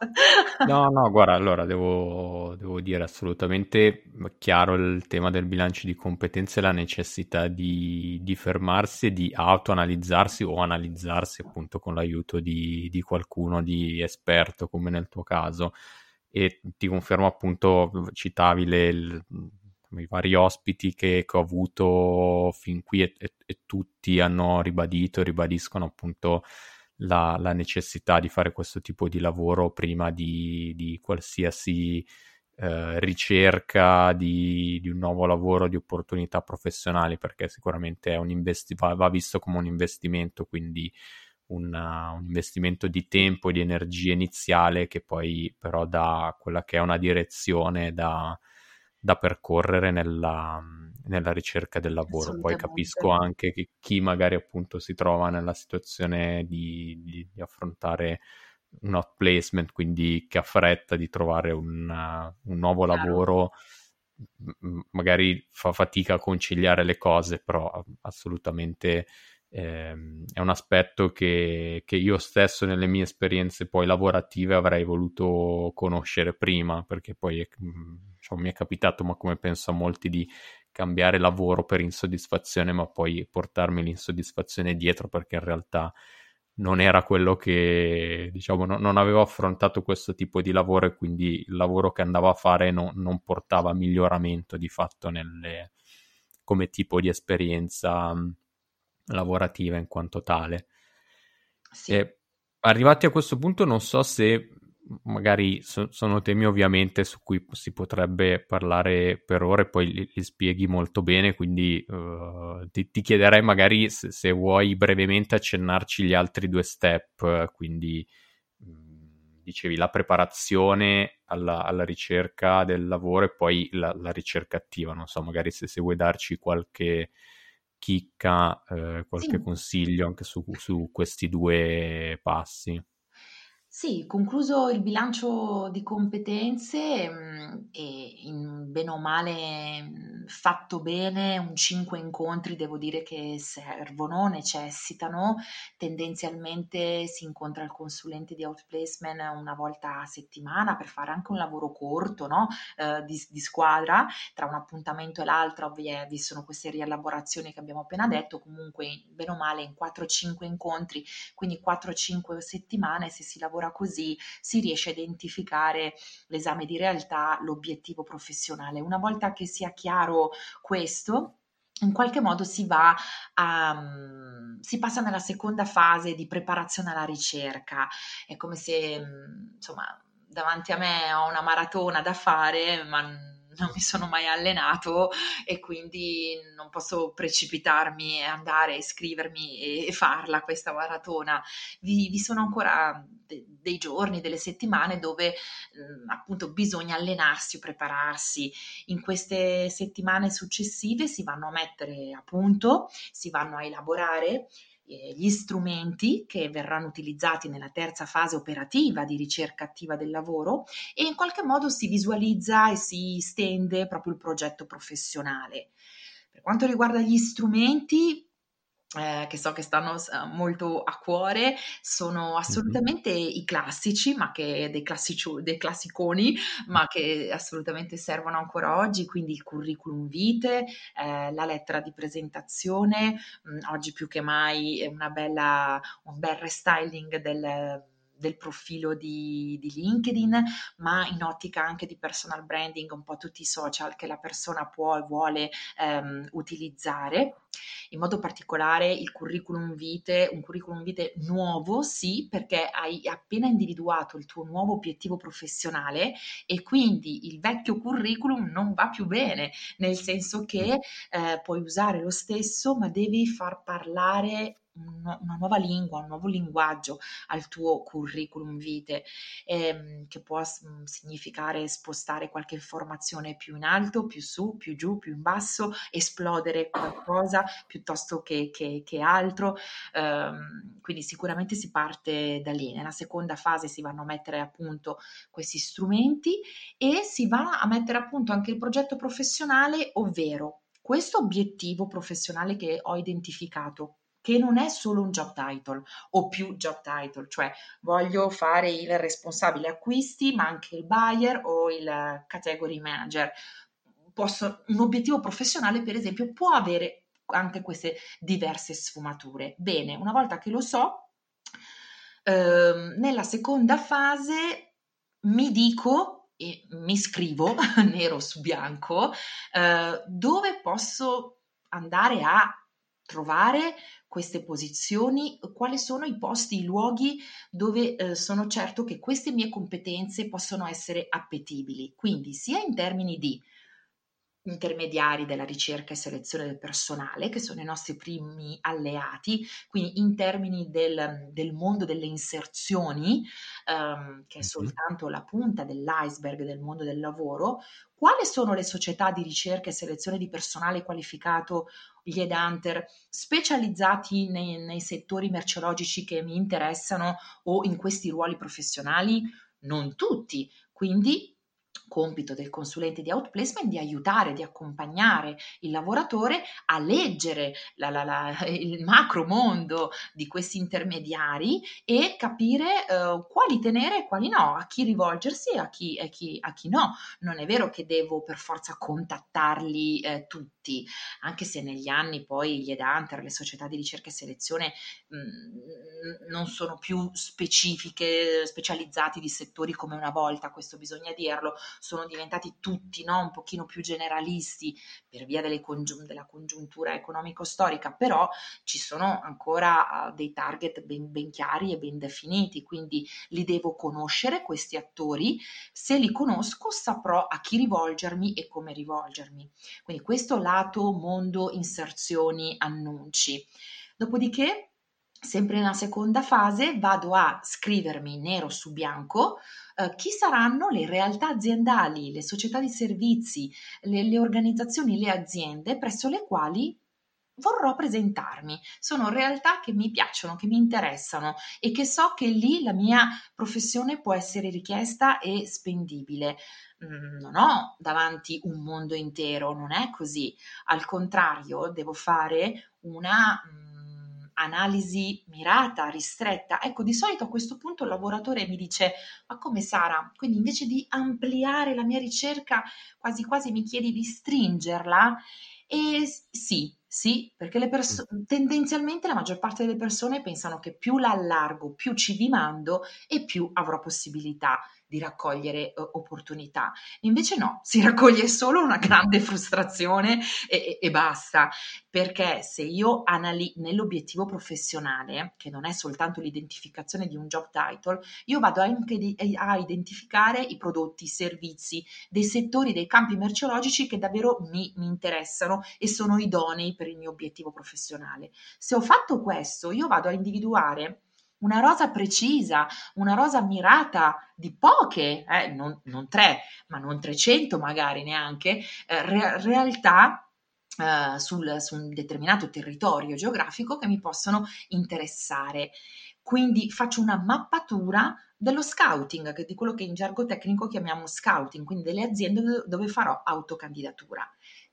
no, [LAUGHS] no, guarda, allora devo, devo, dire assolutamente chiaro il tema del bilancio di competenze e la necessità di, di fermarsi e di autoanalizzarsi o analizzarsi appunto con l'aiuto di, di qualcuno di esperto, come nel tuo caso e ti confermo appunto, citavi le, le, i vari ospiti che, che, ho avuto fin qui e, e, e, tutti hanno ribadito e ribadiscono appunto la, la, necessità di fare questo tipo di lavoro prima di, di qualsiasi eh, ricerca di, di, un nuovo lavoro, di opportunità professionali, perché sicuramente investi- va, va visto come un investimento, quindi una, un investimento di tempo e di energia iniziale che poi però dà quella che è una direzione da, da percorrere nella, nella, ricerca del lavoro. Poi capisco anche che chi magari appunto si trova nella situazione di, di, di affrontare un outplacement, quindi che ha fretta di trovare un, un nuovo Chiaro. lavoro, magari fa fatica a conciliare le cose, però assolutamente ehm, è un aspetto che, che, io stesso nelle mie esperienze poi lavorative avrei voluto conoscere prima, perché poi diciamo, mi è capitato, ma come penso a molti, di cambiare lavoro per insoddisfazione, ma poi portarmi l'insoddisfazione dietro perché in realtà non era quello che, diciamo, no, non avevo affrontato questo tipo di lavoro e quindi il lavoro che andavo a fare no, non portava miglioramento di fatto nelle, come tipo di esperienza lavorativa in quanto tale. Sì. E arrivati a questo punto non so se magari so, sono temi ovviamente su cui si potrebbe parlare per ore, poi li, li spieghi molto bene, quindi uh, ti, ti, chiederei magari se, se, vuoi brevemente accennarci gli altri due step, quindi mh, mm, dicevi la preparazione alla, alla, ricerca del lavoro e poi la, la, ricerca attiva, non so, magari se, se vuoi darci qualche chicca, eh, qualche sì. consiglio anche su, su questi due passi.
Sì, concluso il bilancio di competenze, mhmm, e in bene o male, mhmm, fatto bene, un 5 incontri devo dire che servono, necessitano. Tendenzialmente si incontra il consulente di outplacement una volta a settimana per fare anche un lavoro corto, no, ehm, di di squadra. Tra un appuntamento e l'altro ovvie vi sono queste rielaborazioni che abbiamo appena detto, comunque bene o male in 4, 5 incontri, quindi 4, 5 settimane se si lavora così si riesce a identificare l'esame di realtà, l'obiettivo professionale. Una volta che sia chiaro questo, in qualche modo si va a um, si passa nella seconda fase di preparazione alla ricerca. È come se um, insomma davanti a me ho una maratona da fare, ma non mi sono mai allenato e quindi non posso precipitarmi e andare a iscrivermi e, farla questa maratona. Vi, vi sono ancora de, dei giorni, delle settimane dove mh, appunto bisogna allenarsi o prepararsi. In queste settimane successive si vanno a mettere a punto, si vanno a elaborare eh, gli strumenti che verranno utilizzati nella terza fase operativa di ricerca attiva del lavoro e in qualche modo si visualizza e si stende proprio il progetto professionale. Per quanto riguarda gli strumenti, eh, che so che stanno uh, molto a cuore, sono assolutamente mm-hmm. i classici, ma che dei, classici, dei classiconi, ma che assolutamente servono ancora oggi, quindi il curriculum vitae, eh, la lettera di presentazione, mh, oggi più che mai una bella, un bel restyling del del profilo di, di, LinkedIn, ma in ottica anche di personal branding, un po' tutti i social che la persona può e vuole ehm, utilizzare. In modo particolare il curriculum vitae, un curriculum vitae nuovo, sì, perché hai appena individuato il tuo nuovo obiettivo professionale e quindi il vecchio curriculum non va più bene, nel senso che eh, puoi usare lo stesso, ma devi far parlare una nuova lingua, un nuovo linguaggio al tuo curriculum vitae, ehm, che può mhmm, significare spostare qualche informazione più in alto, più su, più giù, più in basso, esplodere qualcosa piuttosto che, che, che altro. Um, quindi sicuramente si parte da lì. Nella seconda fase si vanno a mettere a punto questi strumenti e si va a mettere a punto anche il progetto professionale, ovvero questo obiettivo professionale che ho identificato che non è solo un job title o più job title, cioè voglio fare il responsabile acquisti, ma anche il buyer o il category manager. Posso, un obiettivo professionale, per esempio, può avere anche queste diverse sfumature. Bene, una volta che lo so, ehm, nella seconda fase mi dico e mi scrivo [LAUGHS] nero su bianco eh, dove posso andare a trovare queste posizioni, quali sono i posti, i luoghi dove eh, sono certo che queste mie competenze possono essere appetibili. Quindi sia in termini di intermediari della ricerca e selezione del personale, che sono i nostri primi alleati, quindi in termini del, del mondo delle inserzioni, um, che è soltanto la punta dell'iceberg del mondo del lavoro, quali sono le società di ricerca e selezione di personale qualificato gli headhunter specializzati nei, nei settori merceologici che mi interessano o in questi ruoli professionali? Non tutti. Quindi compito del consulente di outplacement di aiutare, di accompagnare il lavoratore a leggere la, la, la, [LAUGHS] il macro mondo di questi intermediari e capire uh, quali tenere e quali no, a chi rivolgersi e a chi, a chi, a chi no. Non è vero che devo per forza contattarli eh, tutti, anche se negli anni poi gli headhunter, le società di ricerca e selezione mh, mm, non sono più specifiche, specializzati di settori come una volta, questo bisogna dirlo, sono diventati tutti no, un pochino più generalisti per via congiun- della congiuntura economico-storica, però ci sono ancora uh, dei target ben, ben chiari e ben definiti, quindi li devo conoscere questi attori, se li conosco saprò a chi rivolgermi e come rivolgermi. Quindi questo lato mondo inserzioni annunci. Dopodiché Sempre nella seconda fase vado a scrivermi nero su bianco eh, chi saranno le realtà aziendali, le società di servizi, le, le organizzazioni, le aziende presso le quali vorrò presentarmi. Sono realtà che mi piacciono, che mi interessano e che so che lì la mia professione può essere richiesta e spendibile. Mm, non ho davanti un mondo intero, non è così. Al contrario, devo fare una mm, analisi mirata, ristretta. Ecco, di solito a questo punto il lavoratore mi dice: Ma come Sara? Quindi invece di ampliare la mia ricerca, quasi quasi mi chiedi di stringerla? E sì, sì, perché le perso- tendenzialmente la maggior parte delle persone pensano che più la allargo, più ci vi mando e più avrò possibilità di raccogliere uh, opportunità. Invece no, [LAUGHS] si raccoglie solo una grande frustrazione e, e, e basta, perché se io anali nell'obiettivo professionale, che non è soltanto l'identificazione di un job title, io vado anche di, a identificare i prodotti, i servizi, dei settori, dei campi merceologici che davvero mi, mi interessano e sono idonei per il mio obiettivo professionale. Se ho fatto questo, io vado a individuare una rosa precisa, una rosa mirata di poche, eh, non, non, tre, ma non 300 magari neanche, eh, re- realtà Uh, sul, su un determinato territorio geografico che mi possono interessare. Quindi faccio una mappatura dello scouting, di quello che in gergo tecnico chiamiamo scouting, quindi delle aziende dove farò autocandidatura.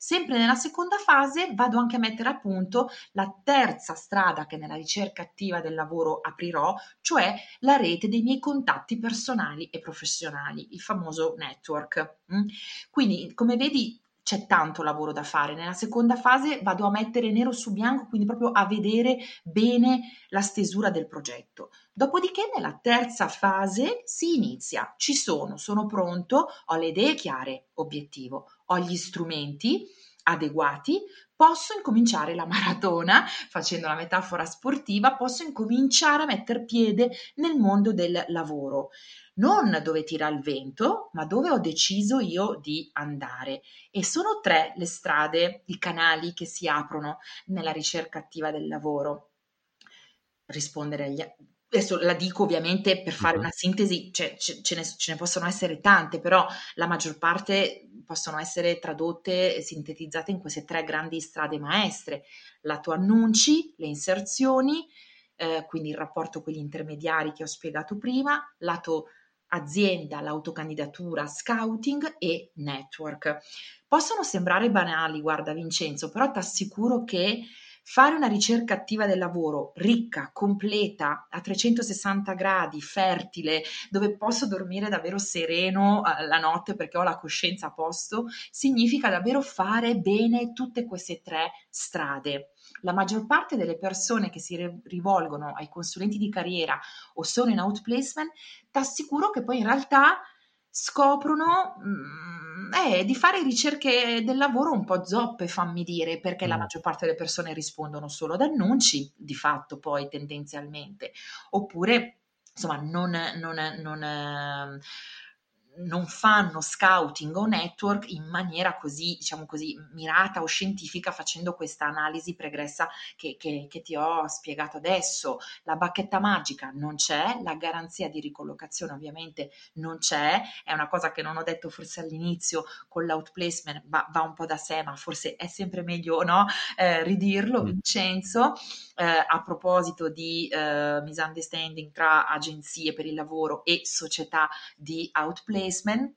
Sempre nella seconda fase vado anche a mettere a punto la terza strada che nella ricerca attiva del lavoro aprirò, cioè la rete dei miei contatti personali e professionali, il famoso network. Mm? Quindi, come vedi, c'è tanto lavoro da fare. Nella seconda fase vado a mettere nero su bianco, quindi proprio a vedere bene la stesura del progetto. Dopodiché nella terza fase si inizia, ci sono, sono pronto, ho le idee chiare, obiettivo, ho gli strumenti adeguati, posso incominciare la [LAUGHS] maratona, facendo la metafora sportiva, posso incominciare a mettere piede nel mondo del lavoro non dove tira il vento, ma dove ho deciso io di andare. E sono tre le strade, i canali che si aprono nella ricerca attiva del lavoro. Rispondere agli, adesso la dico ovviamente per fare una sintesi, cioè, ce, ce, ne, ce, ne, possono essere tante, però la maggior parte possono essere tradotte e sintetizzate in queste tre grandi strade maestre. Lato annunci, le inserzioni, eh, quindi il rapporto con gli intermediari che ho spiegato prima, lato azienda, l'autocandidatura, scouting e network. Possono sembrare banali, guarda Vincenzo, però ti assicuro che fare una ricerca attiva del lavoro ricca, completa, a 360 gradi, fertile, dove posso dormire davvero sereno eh, la notte perché ho la coscienza a posto, significa davvero fare bene tutte queste tre strade la maggior parte delle persone che si rivolgono ai consulenti di carriera o sono in outplacement, ti assicuro che poi in realtà scoprono mm, eh, di fare ricerche del lavoro un po' zoppe, fammi dire, perché mm. la maggior parte delle persone rispondono solo ad annunci, di fatto poi tendenzialmente, oppure insomma non, non, non, non fanno scouting o network in maniera così, diciamo così, mirata o scientifica facendo questa analisi pregressa che, che, che, ti ho spiegato adesso. La bacchetta magica non c'è, la garanzia di ricollocazione ovviamente non c'è, è una cosa che non ho detto forse all'inizio con l'outplacement, va, va un po' da sé, ma forse è sempre meglio no? eh, ridirlo, mm. Vincenzo. Eh, a proposito di eh, misunderstanding tra agenzie per il lavoro e società di outplacement,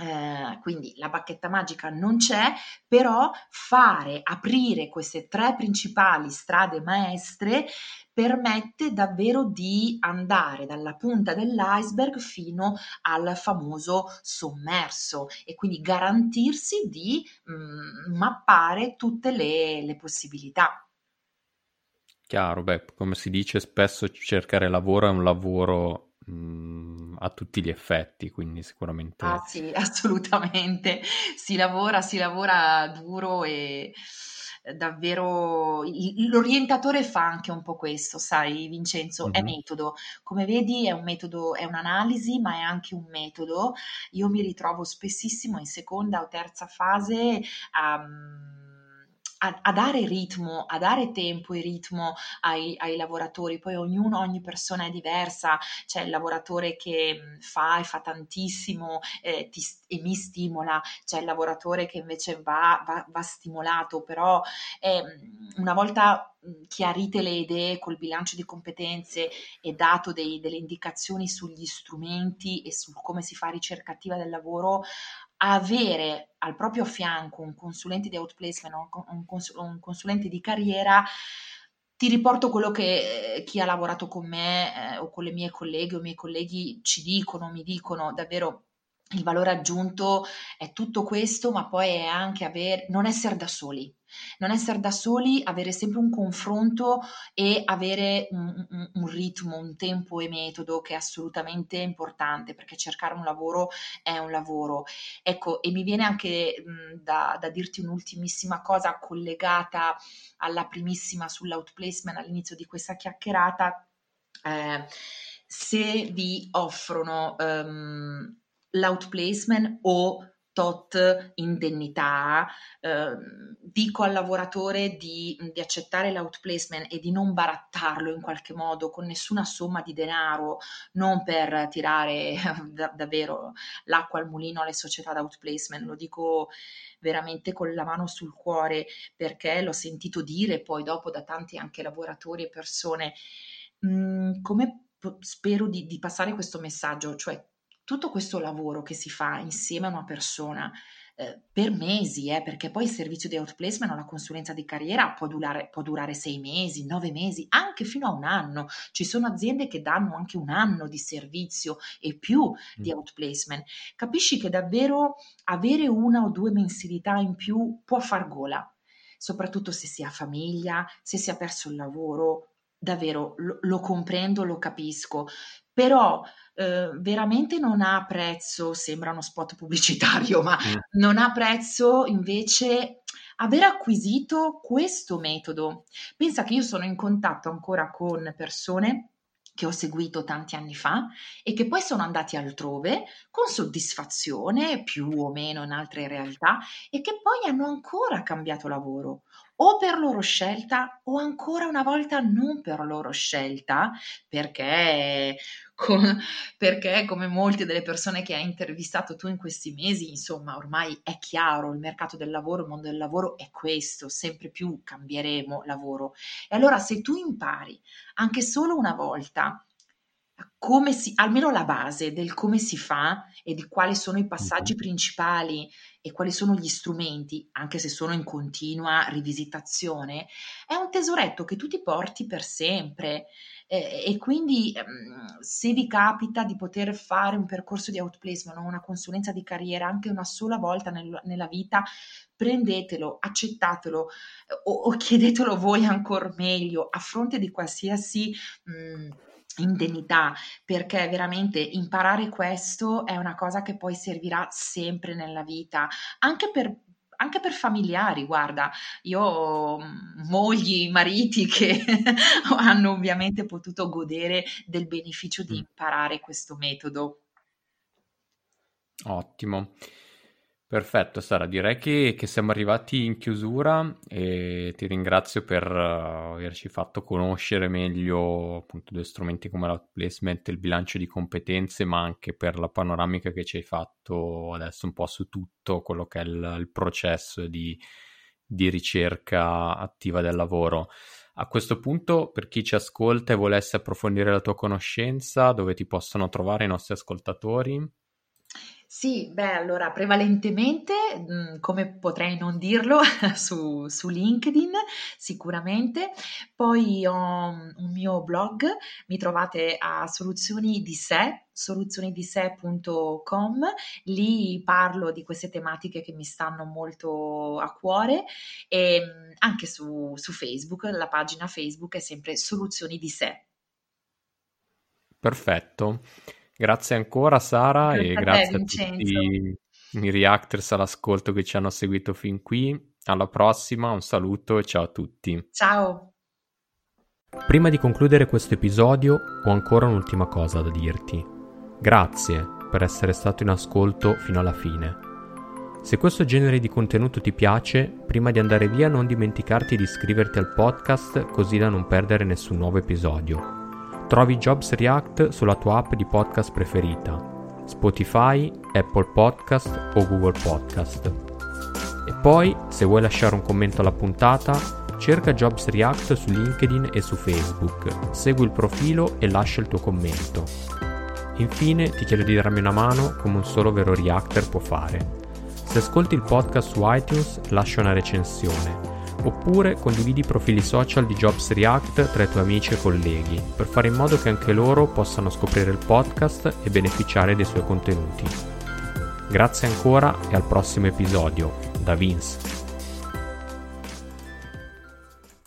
eh, quindi la bacchetta magica non c'è, però fare, aprire queste tre principali strade maestre permette davvero di andare dalla punta dell'iceberg fino al famoso sommerso e quindi garantirsi di mh, mm, mappare tutte le, le possibilità.
Chiaro, beh, come si dice spesso cercare lavoro è un lavoro mh, mm, a tutti gli effetti, quindi sicuramente...
Ah sì, [LAUGHS] assolutamente. Si lavora, si lavora duro e davvero l'orientatore fa anche un po' questo, sai Vincenzo, mm-hmm. è metodo. Come vedi è un metodo, è un'analisi, ma è anche un metodo. Io mi ritrovo spessissimo in seconda o terza fase a um, a, dare ritmo, a dare tempo e ritmo ai, ai, lavoratori. Poi ognuno, ogni persona è diversa. C'è il lavoratore che fa e fa tantissimo eh, ti, e mi stimola, c'è il lavoratore che invece va, va, va stimolato, però eh, una volta chiarite le idee col bilancio di competenze e dato dei, delle indicazioni sugli strumenti e su come si fa ricerca attiva del lavoro, avere al proprio fianco un consulente di outplacement un consulente di carriera ti riporto quello che eh, chi ha lavorato con me eh, o con le mie colleghe o i miei colleghi ci dicono, mi dicono davvero il valore aggiunto è tutto questo, ma poi è anche avere, non essere da soli, non essere da soli, avere sempre un confronto e avere un, un, un, ritmo, un tempo e metodo che è assolutamente importante perché cercare un lavoro è un lavoro. Ecco, e mi viene anche mh, da, da, dirti un'ultimissima cosa collegata alla primissima sull'outplacement all'inizio di questa chiacchierata. Eh, se vi offrono um, l'outplacement o tot indennità, eh, dico al lavoratore di, di, accettare l'outplacement e di non barattarlo in qualche modo con nessuna somma di denaro, non per tirare [LAUGHS] da, davvero l'acqua al mulino alle società d'outplacement, lo dico veramente con la mano sul cuore perché l'ho sentito dire poi dopo da tanti anche lavoratori e persone. Mh, mm, come spero di, di passare questo messaggio, cioè tutto questo lavoro che si fa insieme a una persona eh, per mesi, eh, perché poi il servizio di outplacement o la consulenza di carriera può durare, può durare sei mesi, nove mesi, anche fino a un anno. Ci sono aziende che danno anche un anno di servizio e più mm. di outplacement. Capisci che davvero avere una o due mensilità in più può far gola, soprattutto se si ha famiglia, se si è perso il lavoro. Davvero lo, lo comprendo, lo capisco, però eh, veramente non ha prezzo, sembra uno spot pubblicitario, ma mm. non ha prezzo invece aver acquisito questo metodo. Pensa che io sono in contatto ancora con persone che ho seguito tanti anni fa e che poi sono andati altrove con soddisfazione, più o meno in altre realtà, e che poi hanno ancora cambiato lavoro o per loro scelta o ancora una volta non per loro scelta, perché, com- perché come molte delle persone che hai intervistato tu in questi mesi, insomma, ormai è chiaro, il mercato del lavoro, il mondo del lavoro è questo, sempre più cambieremo lavoro. E allora se tu impari anche solo una volta come si, almeno la base del come si fa e di quali sono i passaggi principali e quali sono gli strumenti, anche se sono in continua rivisitazione, è un tesoretto che tu ti porti per sempre. Eh, e quindi ehm, se vi capita di poter fare un percorso di outplacement o una consulenza di carriera anche una sola volta nel, nella vita, prendetelo, accettatelo o, o, chiedetelo voi ancora meglio a fronte di qualsiasi... Mh, indennità, perché veramente imparare questo è una cosa che poi servirà sempre nella vita, anche per anche per familiari, guarda, io ho mogli, mariti che [LAUGHS] hanno ovviamente potuto godere del beneficio di imparare questo metodo.
Ottimo. Perfetto, Sara, direi che, che, siamo arrivati in chiusura e ti ringrazio per uh, averci fatto conoscere meglio appunto due strumenti come l'outplacement e il bilancio di competenze, ma anche per la panoramica che ci hai fatto adesso un po' su tutto quello che è il, il processo di, di ricerca attiva del lavoro. A questo punto, per chi ci ascolta e volesse approfondire la tua conoscenza, dove ti possono trovare i nostri ascoltatori?
Sì, beh, allora prevalentemente, come potrei non dirlo, [LAUGHS] su su LinkedIn sicuramente. Poi ho un mio blog, mi trovate a Soluzioni di sé, soluzionidise.com. Lì parlo di queste tematiche che mi stanno molto a cuore, ehm, anche su su Facebook, la pagina Facebook è sempre Soluzioni di sé.
Perfetto. Grazie ancora Sara
Grazie
e
a te
grazie a
Vincenzo.
tutti i reactors all'ascolto che ci hanno seguito fin qui. Alla prossima, un saluto e ciao a tutti.
Ciao.
Prima di concludere questo episodio ho ancora un'ultima cosa da dirti. Grazie per essere stato in ascolto fino alla fine. Se questo genere di contenuto ti piace, prima di andare via non dimenticarti di iscriverti al podcast così da non perdere nessun nuovo episodio. Trovi Jobs React sulla tua app di podcast preferita, Spotify, Apple Podcast o Google Podcast. E poi, se vuoi lasciare un commento alla puntata, cerca Jobs React su LinkedIn e su Facebook, segui il profilo e lascia il tuo commento. Infine ti chiedo di darmi una mano come un solo vero Reactor può fare. Se ascolti il podcast su iTunes, lascia una recensione oppure condividi i profili social di Jobs React tra i tuoi amici e colleghi, per fare in modo che anche loro possano scoprire il podcast e beneficiare dei suoi contenuti. Grazie ancora e al prossimo episodio. Da Vince.